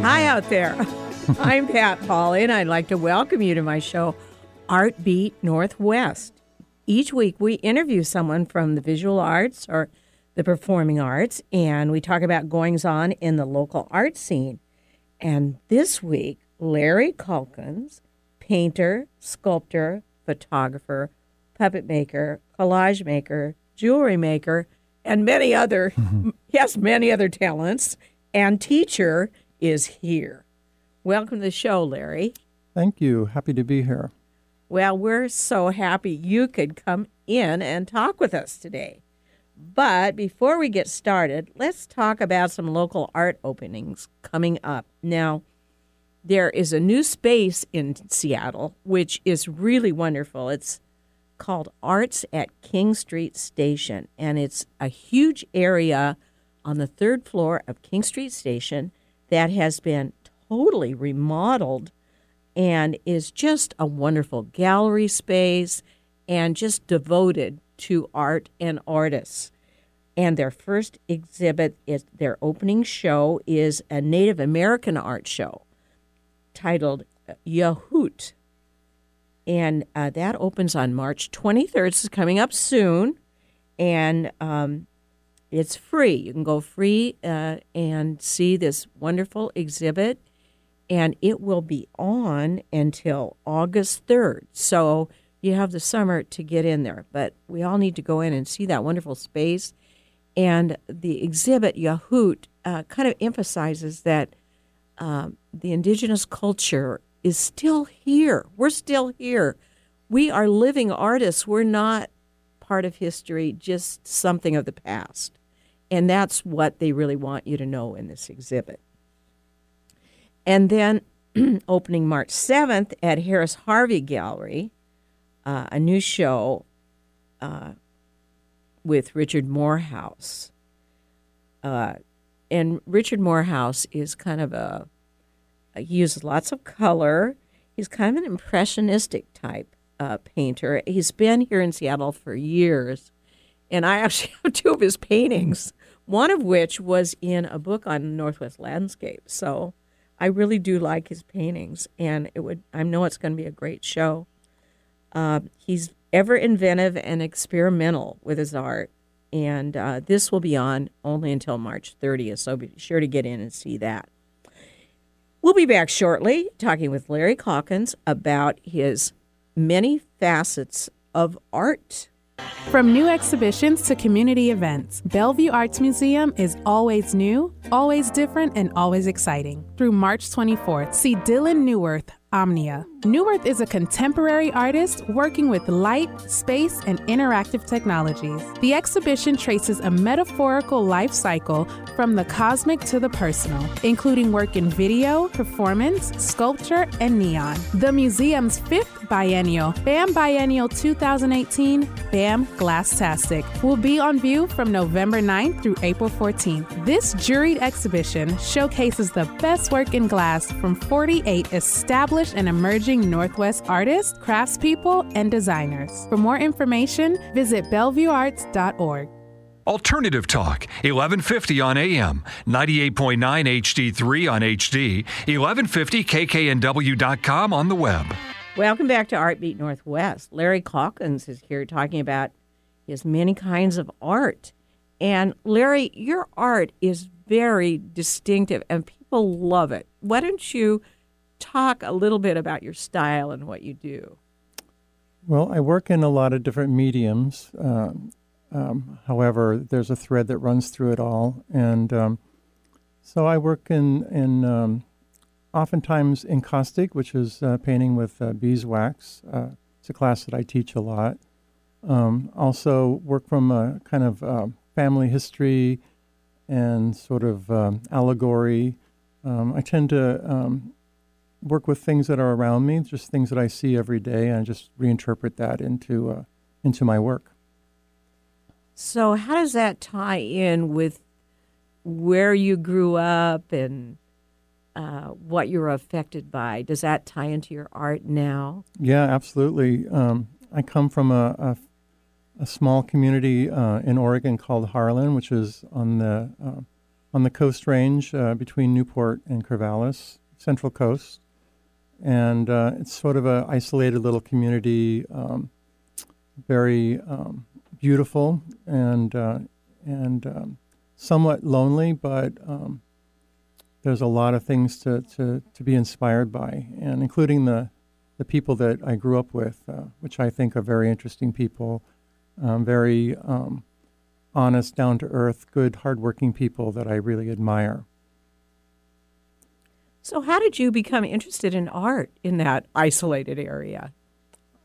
Hi out there. I'm Pat Pauley, and I'd like to welcome you to my show, Art Beat Northwest. Each week, we interview someone from the visual arts or the performing arts, and we talk about goings on in the local art scene. And this week, Larry Calkins, painter, sculptor, photographer, puppet maker, collage maker, jewelry maker, and many other, yes, many other talents, and teacher is here. Welcome to the show, Larry. Thank you. Happy to be here. Well, we're so happy you could come in and talk with us today. But before we get started, let's talk about some local art openings coming up. Now, there is a new space in Seattle, which is really wonderful. It's called Arts at King Street Station, and it's a huge area on the third floor of King Street Station that has been totally remodeled and is just a wonderful gallery space and just devoted to art and artists. And their first exhibit is their opening show is a Native American art show titled Yahut. And uh, that opens on March 23rd. It's coming up soon. And um, it's free. You can go free uh, and see this wonderful exhibit, and it will be on until August 3rd. So you have the summer to get in there, but we all need to go in and see that wonderful space. And the exhibit, Yahoot, uh, kind of emphasizes that um, the indigenous culture is still here. We're still here. We are living artists. We're not part of history, just something of the past. And that's what they really want you to know in this exhibit. And then opening March 7th at Harris Harvey Gallery, uh, a new show uh, with Richard Morhous. Uh, and Richard Morhous is kind of a, he uses lots of color. He's kind of an impressionistic type uh, painter. He's been here in Seattle for years, and I actually have two of his paintings. One of which was in a book on Northwest landscape. So I really do like his paintings, and it would. I know it's going to be a great show. Uh, he's ever inventive and experimental with his art, and uh, this will be on only until March 30th. So be sure to get in and see that. We'll be back shortly talking with Larry Calkins about his many facets of art. From new exhibitions to community events, Bellevue Arts Museum is always new, always different, and always exciting. Through March 24th, see Dylan Neuwirth, Omnia. Neuwirth is a contemporary artist working with light, space, and interactive technologies. The exhibition traces a metaphorical life cycle from the cosmic to the personal, including work in video, performance, sculpture, and neon. The museum's fifth biennial, BAM Biennial 2018, BAM Glasstastic, will be on view from November 9th through April 14th. This juried exhibition showcases the best work in glass from 48 established and emerging Northwest artists, craftspeople, and designers. For more information, visit bellevuearts.org. Alternative Talk, 1150 on AM, 98.9 HD3 on HD, 1150kknw.com on the web. Welcome back to Art Beat Northwest. Larry Calkins is here talking about his many kinds of art. And Larry, your art is very distinctive and people love it. Why don't you talk a little bit about your style and what you do? Well, I work in a lot of different mediums. Um, um, however, there's a thread that runs through it all. And um, so I work in, in um, oftentimes encaustic, which is uh, painting with uh, beeswax. Uh, it's a class that I teach a lot. Um, also, work from a kind of uh, family history and sort of um, allegory. Um, I tend to um, work with things that are around me, just things that I see every day, and I just reinterpret that into uh, into my work. So, how does that tie in with where you grew up and uh, what you're affected by. Does that tie into your art now? Yeah, absolutely. Um, I come from a, a, a small community uh, in Oregon called Harlan, which is on the uh, on the Coast Range uh, between Newport and Corvallis, Central Coast, and uh, it's sort of a isolated little community, um, very um, beautiful and and um, somewhat lonely, but um, there's a lot of things to, to, to be inspired by, and including the the people that I grew up with, uh, which I think are very interesting people, um, very um, honest, down to earth, good, hardworking people that I really admire. So, how did you become interested in art in that isolated area?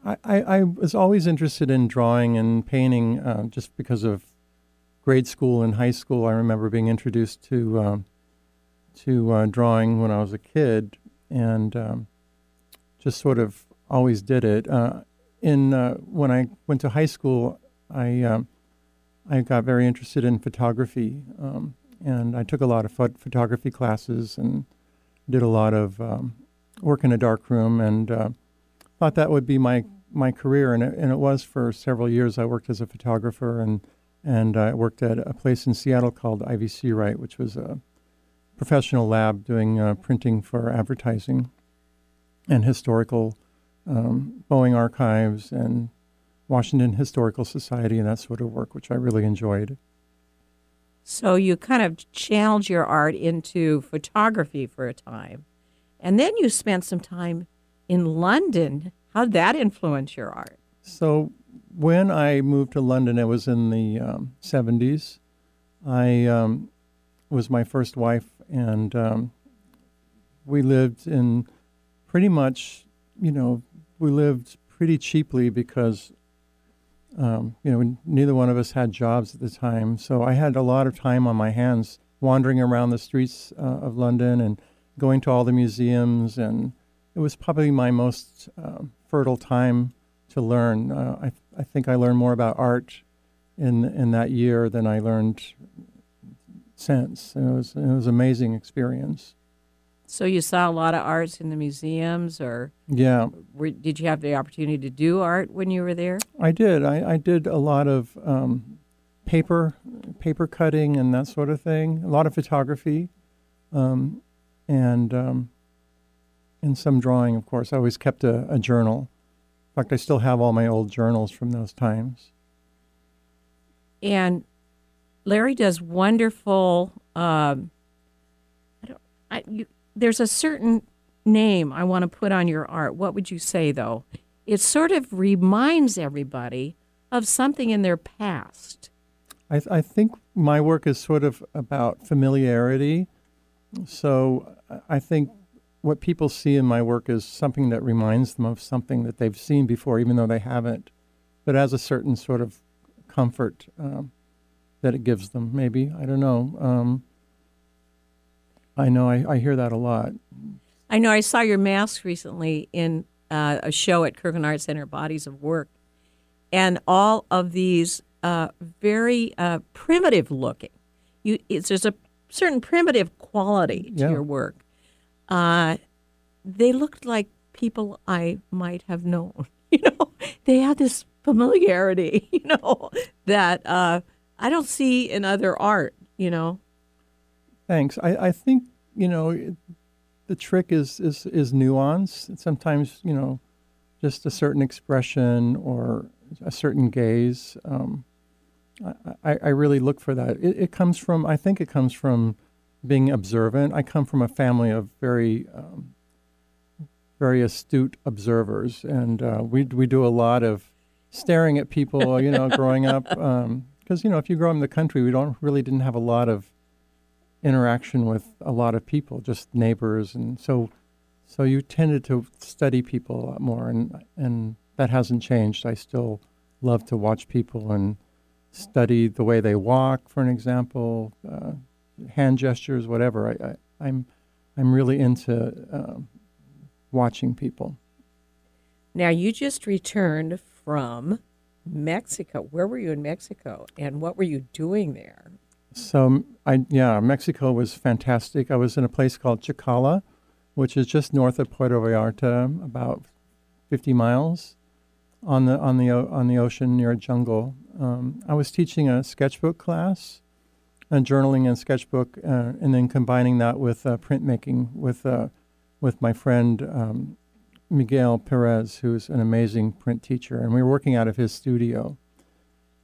I, I, I was always interested in drawing and painting uh, just because of grade school and high school. I remember being introduced to um, to uh, drawing when I was a kid, and um, just sort of always did it. Uh, in uh, when I went to high school, I um, I got very interested in photography, um, and I took a lot of pho- photography classes and did a lot of um, work in a dark room, and uh, thought that would be my my career, and it, and it was for several years. I worked as a photographer, and and I worked at a place in Seattle called Ivey Seright, which was a professional lab doing uh, printing for advertising and historical um, Boeing archives and Washington Historical Society and that sort of work, which I really enjoyed. So you kind of channeled your art into photography for a time. And then you spent some time in London. How did that influence your art? So when I moved to London, it was in the um, 70s. I um, was my first wife, and um, we lived in pretty much, you know, we lived pretty cheaply because, um, you know, neither one of us had jobs at the time. So I had a lot of time on my hands wandering around the streets uh, of London and going to all the museums. And it was probably my most uh, fertile time to learn. Uh, I, I think I learned more about art in in that year than I learned since. And it was it was an amazing experience. So you saw a lot of arts in the museums, or Yeah, were, did you have the opportunity to do art when you were there? I did. I, I did a lot of um, paper paper cutting and that sort of thing. A lot of photography, um, and um, and some drawing. Of course, I always kept a, a journal. In fact, I still have all my old journals from those times. And Larry does wonderful. Um, I don't. I, you, there's a certain name I want to put on your art. What would you say though? It sort of reminds everybody of something in their past. I, th- I think my work is sort of about familiarity. So I- think what people see in my work is something that reminds them of something that they've seen before, even though they haven't, but as a certain sort of comfort um, that it gives them, maybe. I don't know. Um, I know I, I hear that a lot. I know I saw your mask recently in uh, a show at Kirkland Art Center, Bodies of Work, and all of these uh, very uh, primitive looking. You, it's, there's a certain primitive quality to Yeah. your work. Uh, they looked like people I might have known. You know, they had this familiarity. You know that uh, I don't see in other art. You know. Thanks. I, I think you know the trick is is is nuance. Sometimes you know, just a certain expression or a certain gaze. Um, I, I, really look for that. It, it comes from I think it comes from being observant. I come from a family of very um, very astute observers, and uh, we we do a lot of staring at people. You know, growing up, because you know if you grow up in the country, we don't really didn't have a lot of interaction with a lot of people, just neighbors, and so so you tended to study people a lot more, and and that hasn't changed. I still love to watch people and study the way they walk, for an example, uh, hand gestures, whatever. I, I, I'm I'm really into um, watching people. Now, you just returned from Mexico. Where were you in Mexico, and what were you doing there? So I yeah, Mexico was fantastic. I was in a place called Chacala, which is just north of Puerto Vallarta, about 50 miles on the on the on the ocean near a jungle. Um, I was teaching a sketchbook class, uh, journaling and sketchbook, uh, and then combining that with uh, printmaking with uh, with my friend um, Miguel Perez, who's an amazing print teacher, and we were working out of his studio.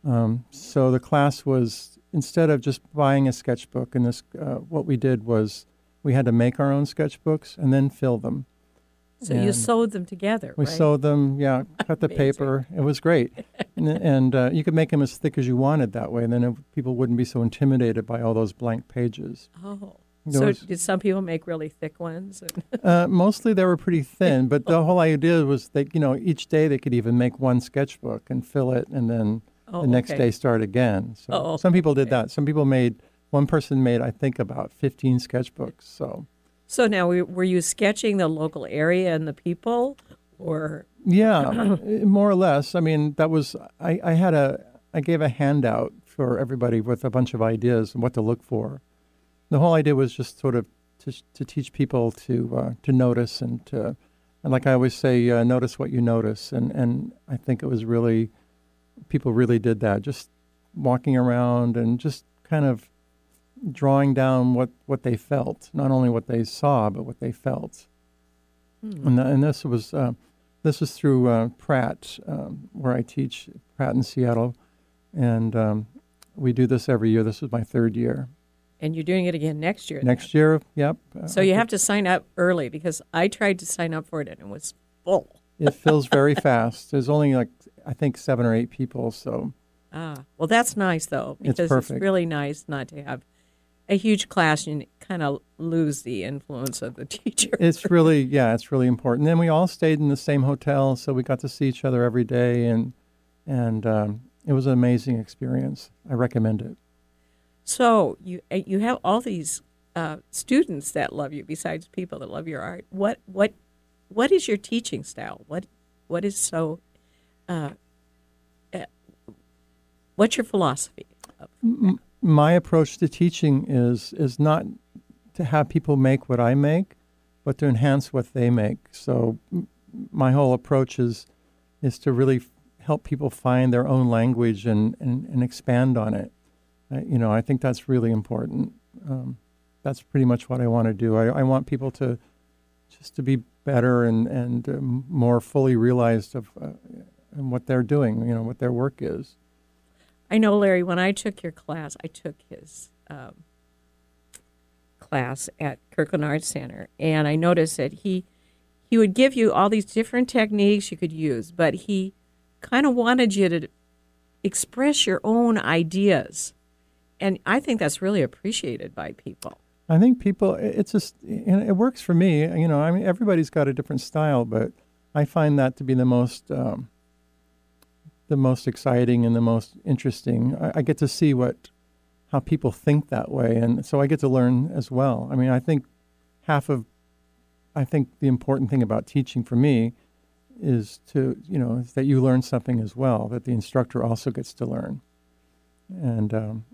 Um, so the class was instead of just buying a sketchbook, and this uh, what we did was we had to make our own sketchbooks and then fill them. So you sewed them together, We right? sewed them, yeah, cut the paper. It was great, and, and uh, you could make them as thick as you wanted that way. And then it, people wouldn't be so intimidated by all those blank pages. Oh. So was- did some people make really thick ones? Uh, mostly they were pretty thin, but the whole idea was that you know each day they could even make one sketchbook and fill it, and then Oh, the next okay. day start again. So Oh, some people did okay. that. Some people made one person made I think about fifteen sketchbooks. So So now, we- were you sketching the local area and the people, or yeah, more or less. I mean that was I, I had a I gave a handout for everybody with a bunch of ideas and what to look for. The whole idea was just sort of to to teach people to uh, to notice and to and like I always say, uh, notice what you notice. And and I think it was really people really did that. Just walking around and just kind of drawing down what what they felt, not only what they saw, but what they felt. Hmm. And, th- and this was uh, this was through uh, Pratt, um, where I teach Pratt in Seattle, and um, we do this every year. This is my third year. And you're doing it again next year? Next year, yep. So you have to sign up early because I tried to sign up for it and it was full. It fills very fast. There's only like I think seven or eight people, so Ah, well, that's nice though It's because it's, perfect. really nice not to have a huge class and kind of lose the influence of the teacher. it's really yeah, it's really important. Then we all stayed in the same hotel, so we got to see each other every day, and and um, it was an amazing experience. I recommend it. So you you have all these uh, students that love you besides people that love your art. What what what is your teaching style? What what is so? Uh, uh, what's your philosophy? Of, my approach to teaching is is not to have people make what I make, but to enhance what they make. So my whole approach is is to really help people find their own language and, and, and expand on it. Uh, you know, I think that's really important. Um, that's pretty much what I want to do. I, I want people to just to be better and and um, more fully realized of uh, and what they're doing. You know, what their work is. I know, Larry. When I took your class, I took his um, class at Kirkland Arts Center, and I noticed that he he would give you all these different techniques you could use, but he kind of wanted you to express your own ideas, and I think that's really appreciated by people. I think people, it's just, and it works for me. You know, I mean, everybody's got a different style, but I find that to be the most, um, the most exciting and the most interesting. I, I get to see what, how people think that way, and so I get to learn as well. I mean, I think half of, I think the important thing about teaching for me is to, you know, is that you learn something as well, that the instructor also gets to learn, and um,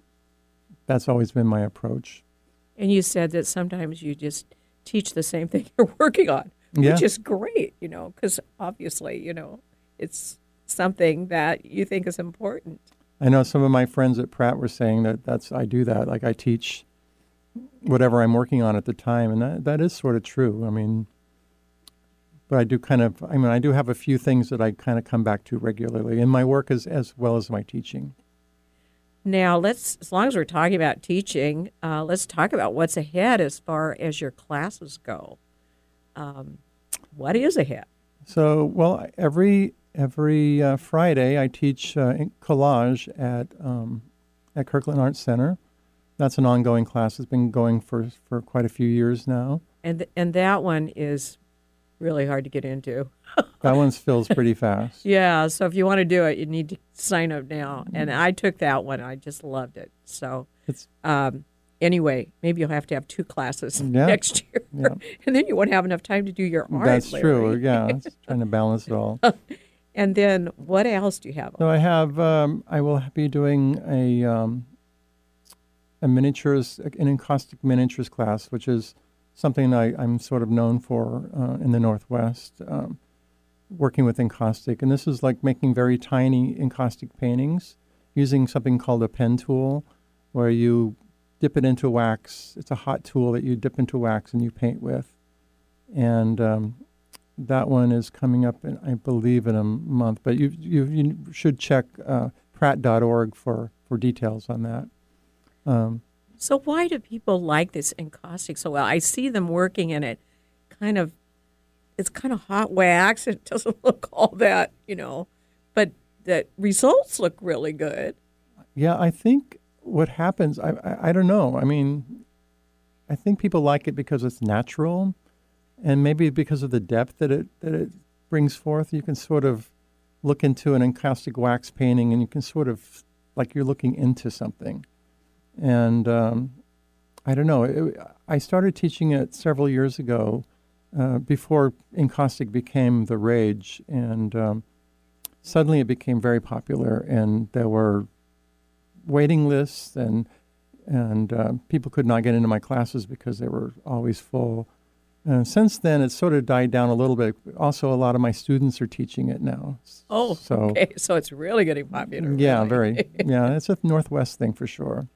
that's always been my approach. And you said that sometimes you just teach the same thing you're working on, Yeah. which is great, you know, because obviously, you know, it's something that you think is important. I know some of my friends at Pratt were saying that that's I do that. Like I teach whatever I'm working on at the time, and that that is sort of true. I mean, but I do kind of. I mean, I do have a few things that I kind of come back to regularly in my work as as well as my teaching. Now, let's, as long as we're talking about teaching, uh, let's talk about what's ahead as far as your classes go. Um, what is ahead? So, well, every every uh, Friday I teach uh, in collage at um, at Kirkland Arts Center. That's an ongoing class. It's been going for for quite a few years now. And, th- and that one is really hard to get into. That one fills pretty fast. Yeah, so if you want to do it, you need to sign up now. And I took that one. I just loved it. So, It's um, anyway, maybe you'll have to have two classes Yeah. next year. Yeah. and then you won't have enough time to do your art. That's true. Yeah, trying to balance it all. And then what else do you have? So I have. Um, I will be doing a um, a miniatures, an encaustic miniatures class, which is something I, I'm sort of known for uh, in the Northwest, um, working with encaustic. And this is like making very tiny encaustic paintings using something called a pen tool, where you dip it into wax. It's a hot tool that you dip into wax and you paint with. And um, that one is coming up, in, I believe, in a month. But you you, you should check uh, pratt.org for, for details on that. Um, so why do people like this encaustic so well? I see them working in it, kind of. It's kind of hot wax. It doesn't look all that, you know, but the results look really good. Yeah, I think what happens, I, I, I don't know. I mean, I think people like it because it's natural, and maybe because of the depth that it that it brings forth. You can sort of look into an encaustic wax painting, and you can sort of like you're looking into something. And um, I don't know. It, I started teaching it several years ago, uh, before encaustic became the rage, and um, suddenly it became very popular, and there were waiting lists, and and uh, people could not get into my classes because they were always full. And since then, it's sort of died down a little bit. Also, a lot of my students are teaching it now. Oh, so okay. So it's really getting popular. Yeah, really. very. Yeah, it's a Northwest thing for sure.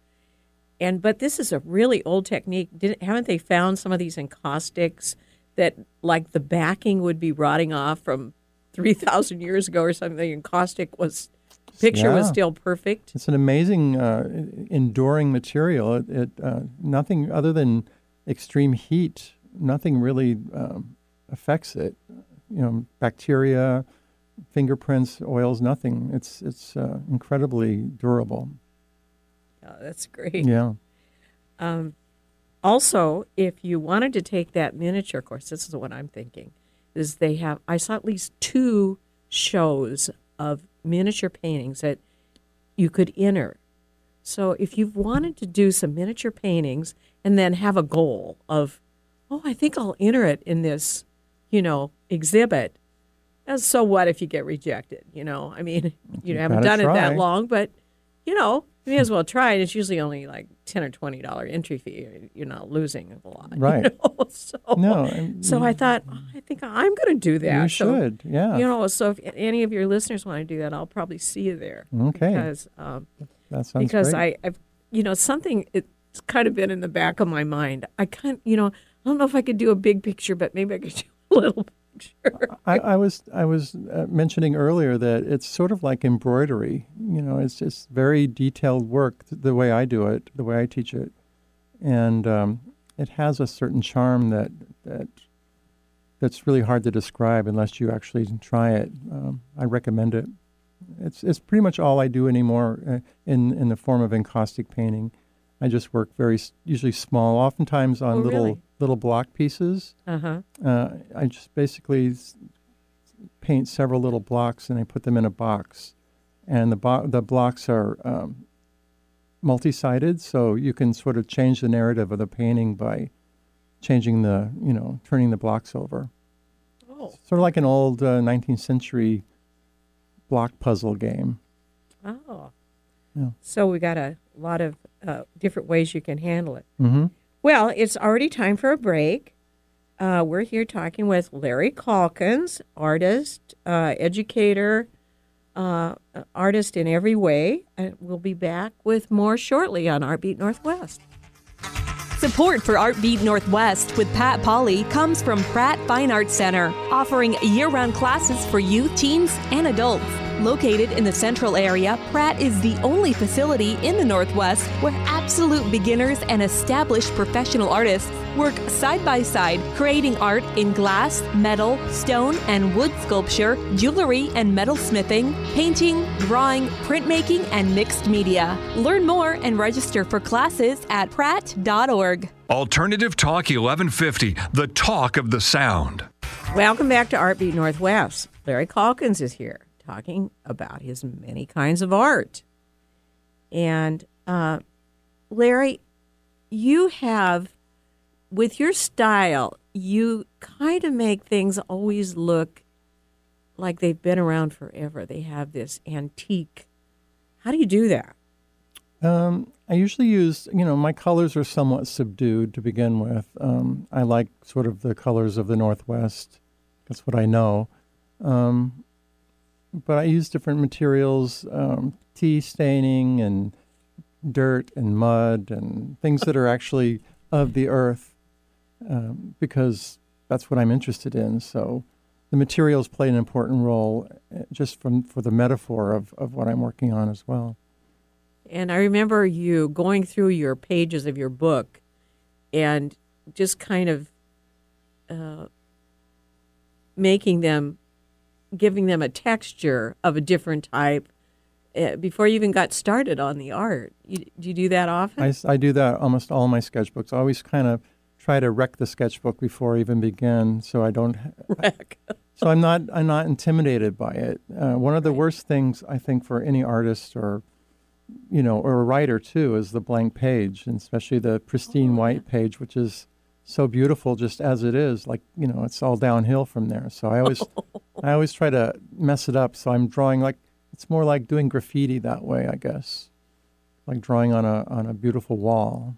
And but this is a really old technique. Didn't haven't they found some of these encaustics that like the backing would be rotting off from three thousand years ago or something? The encaustic was picture Yeah. was still perfect. It's an amazing, uh, enduring material. It, it uh, nothing other than extreme heat. Nothing really um, affects it. You know, bacteria, fingerprints, oils. Nothing. It's it's uh, incredibly durable. Oh, that's great. Yeah. Um, also, if you wanted to take that miniature course, this is what I'm thinking: is they have I saw at least two shows of miniature paintings that you could enter. So if you've wanted to do some miniature paintings and then have a goal of, oh, I think I'll enter it in this, you know, exhibit. And so what if you get rejected? You know, I mean, you You haven't done it that long, but you know, you may as well try it. It's usually only like ten or twenty dollar entry fee. You're not losing a lot, you Right. know? So, No, and so I thought, oh, I think I'm going to do that. you So, should. yeah. you know, so if any of your listeners want to do that, I'll probably see you there. Okay. Because um, that sounds because great. I, I've, you know, something it's kind of been in the back of my mind. I kind, you know, I don't know if I could do a big picture, but maybe I could do a little I, I was I was uh, mentioning earlier that it's sort of like embroidery. You know, it's just very detailed work the way I do it, the way I teach it, and um, it has a certain charm that that that's really hard to describe unless you actually try it. Um, I recommend it. It's it's pretty much all I do anymore uh, in in the form of encaustic painting. I just work very usually small, oftentimes on Oh, little really? little block pieces. Uh huh. Uh, I just basically paint several little blocks and I put them in a box. And the bo- the blocks are um, multi-sided, so you can sort of change the narrative of the painting by changing the, you know, turning the blocks over. Oh, Sort of like an old uh, 19th century block puzzle game. oh. Yeah. So we got a lot of uh, different ways you can handle it. Mm-hmm. Well, it's already time for a break. Uh, we're here talking with Larry Calkins, artist, uh, educator, uh, artist in every way. And we'll be back with more shortly on Artbeat Northwest. Support for Artbeat Northwest with Pat Pauley comes from Pratt Fine Arts Center, offering year round classes for youth, teens, and adults. Located in the central area, Pratt is the only facility in the Northwest where absolute beginners and established professional artists work side by side, creating art in glass, metal, stone, and wood sculpture, jewelry and metalsmithing, painting, drawing, printmaking, and mixed media. Learn more and register for classes at pratt.org. Alternative Talk 1150, the talk of the sound. Welcome back to Artbeat Northwest. Larry Calkins is here talking about his many kinds of art. And uh, Larry, you have, with your style, you kind of make things always look like they've been around forever. They have this antique. How do you do that? Um, I usually use, you know, my colors are somewhat subdued to begin with. Um, I like sort of the colors of the Northwest. That's what I know. Um, but I use different materials, um, tea staining and dirt and mud and things that are actually of the earth, um, because that's what I'm interested in. So the materials play an important role, uh, just from for the metaphor of of what I'm working on as well. And I remember you going through your pages of your book and just kind of uh, making them, giving them a texture of a different type uh, before you even got started on the art. You, do you do that often? I, I do that almost all my sketchbooks. I always kind of try to wreck the sketchbook before I even begin, so I don't. Wreck. so I'm not I'm not intimidated by it. Uh, one of the worst things I think for any artist or you know or a writer too is the blank page, and especially the pristine Oh, white page, which is so beautiful just as it is. Like you know, it's all downhill from there. So I always I always try to mess it up. So I'm drawing like it's more like doing graffiti that way, I guess, like drawing on a on a beautiful wall.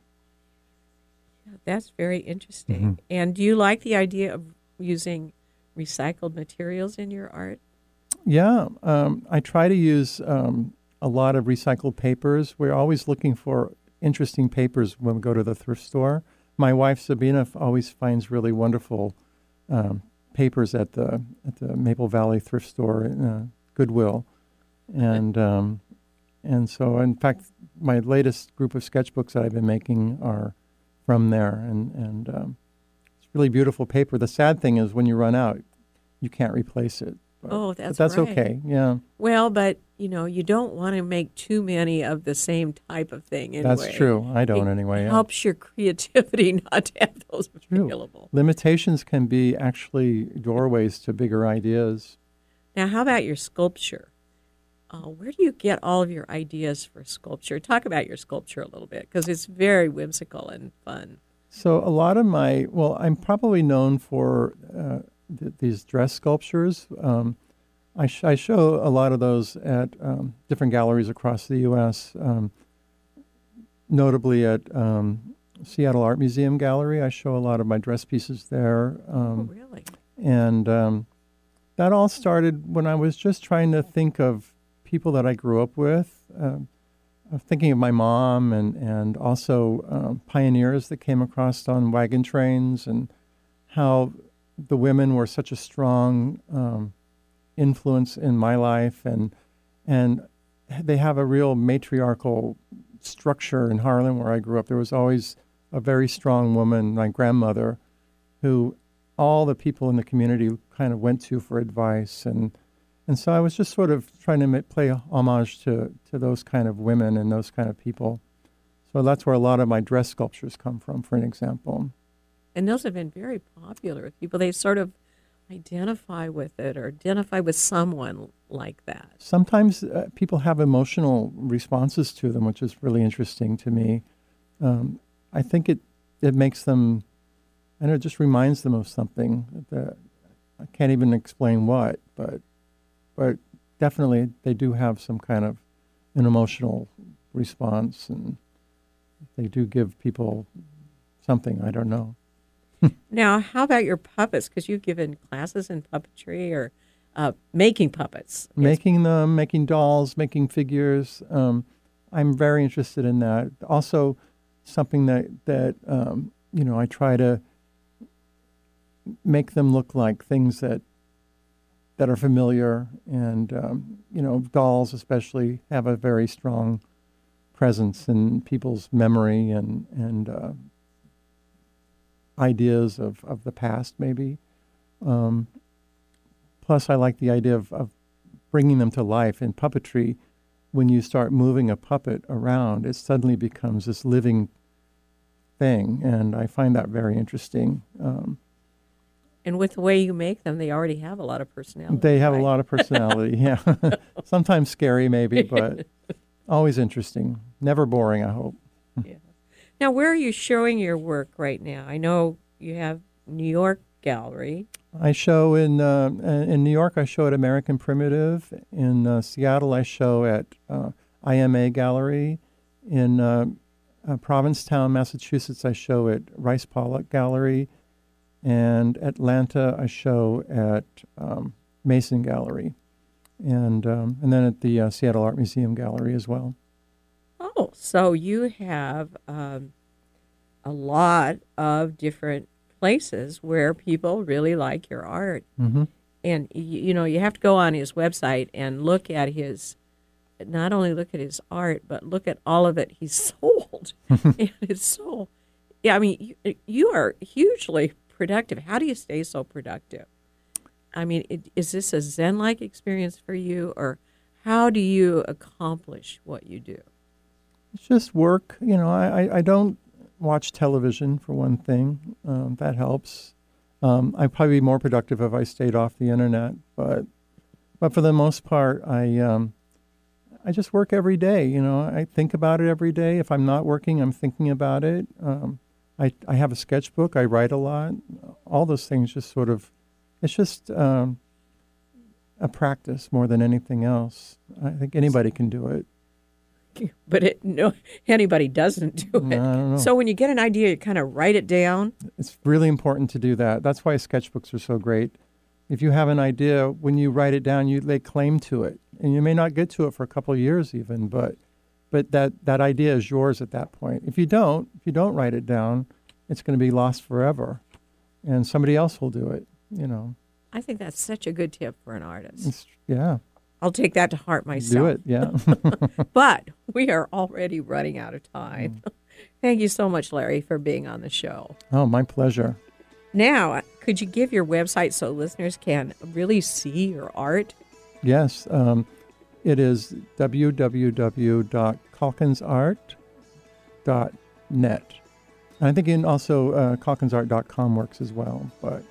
That's very interesting. Mm-hmm. And do you like the idea of using recycled materials in your art? Yeah, um, I try to use um, a lot of recycled papers. We're always looking for interesting papers when we go to the thrift store. My wife Sabina always finds really wonderful um, papers at the at the Maple Valley thrift store in uh, Goodwill, and um, and so in fact, my latest group of sketchbooks that I've been making are from there, and and um, it's really beautiful paper. The sad thing is when you run out, you can't replace it. But, Oh, that's that's right. okay. Yeah, Well, but you know, you don't want to make too many of the same type of thing. Anyway. that's true. I don't It anyway. yeah. helps your creativity not to have those True. available. Limitations can be actually doorways to bigger ideas. Now, how about your sculpture? Uh, where do you get all of your ideas for sculpture? Talk about your sculpture a little bit because it's very whimsical and fun. So a lot of my well, I'm probably known for uh, th- these dress sculptures. Um, I, sh- I show a lot of those at um, different galleries across the U.S. Um, notably at um, Seattle Art Museum Gallery, I show a lot of my dress pieces there. oh, Um, really? And um, that all started when I was just trying to think of people that I grew up with, um, of thinking of my mom and, and also um, pioneers that came across on wagon trains and how the women were such a strong um, influence in my life and and they have a real matriarchal structure in Harlan where I grew up. There was always a very strong woman, my grandmother, who all the people in the community kind of went to for advice and and so I was just sort of trying to play homage to to those kind of women and those kind of people. So that's where a lot of my dress sculptures come from, for an example. And those have been very popular with people. They sort of identify with it or identify with someone like that. Sometimes uh, people have emotional responses to them, which is really interesting to me. Um, I think it it makes them, and it just reminds them of something that I can't even explain what, but but definitely they do have some kind of an emotional response, and they do give people something. I don't know. Now, how about your puppets? Because you've given classes in puppetry or uh, making puppets. making them, making dolls, making figures. Um, I'm very interested in that. Also, something that that um, you know I try to make them look like things that that are familiar, and um, you know, dolls especially have a very strong presence in people's memory and and uh, ideas of, of the past, maybe. Um, plus, I like the idea of, of bringing them to life in puppetry. When you start moving a puppet around, it suddenly becomes this living thing, and I find that very interesting. Um, And with the way you make them, they already have a lot of personality. they have a lot of personality, yeah. Sometimes scary, maybe, but always interesting. Never boring, I hope. Now, where are you showing your work right now? I know you have New York Gallery. I show in uh, in New York. I show at American Primitive. In uh, Seattle, I show at uh, IMA Gallery. In uh, uh, Provincetown, Massachusetts, I show at Rice Polak Gallery. And Atlanta, I show at um, Mason Gallery, and um, and then at the uh, Seattle Art Museum Gallery as well. So you have um, a lot of different places where people really like your art. Mm-hmm. And, you know, you have to go on his website and look at his, not only look at his art, but look at all of it he's sold. and it's so, yeah, I mean, you, you are hugely productive. How do you stay so productive? I mean, it, is this a Zen like experience for you, or how do you accomplish what you do? It's just work. You know, I, I, don't watch television for one thing. Um, that helps. Um, I'd probably be more productive if I stayed off the internet, but but for the most part, I um, I just work every day. You know, I think about it every day. If I'm not working, I'm thinking about it. Um, I I have a sketchbook. I write a lot. All those things just sort of, it's just um, a practice more than anything else. I think anybody can do it. But it, no, anybody doesn't do it. I don't know. So when you get an idea, you kind of write it down. It's really important to do that. That's why sketchbooks are so great. If you have an idea, when you write it down, you lay claim to it, and you may not get to it for a couple of years even, but but that that idea is yours at that point. If you don't, if you don't write it down, it's going to be lost forever, and somebody else will do it. You know, I think that's such a good tip for an artist. it's, yeah, I'll take that to heart myself. do it. Yeah, But we are already running out of time. Mm. Thank you so much, Larry, for being on the show. oh, my pleasure. Now, could you give your website so listeners can really see your art? Yes, um, it is www.calkinsart.net. I think in also uh, calkinsart.com works as well, but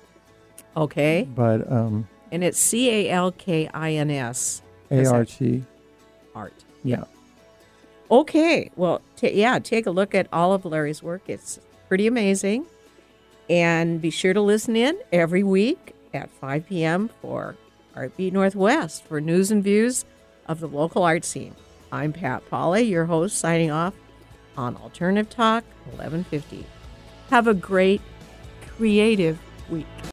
Okay. but um, And it's C A L K I N S Yes, ART, art. yeah. Okay. Well, ta yeah, take a look at all of Larry's work. It's pretty amazing. And be sure to listen in every week at 5 p.m. for Artbeat Northwest for news and views of the local art scene. I'm Pat Pauley, your host, signing off on Alternative Talk 1150. Have a great, creative week.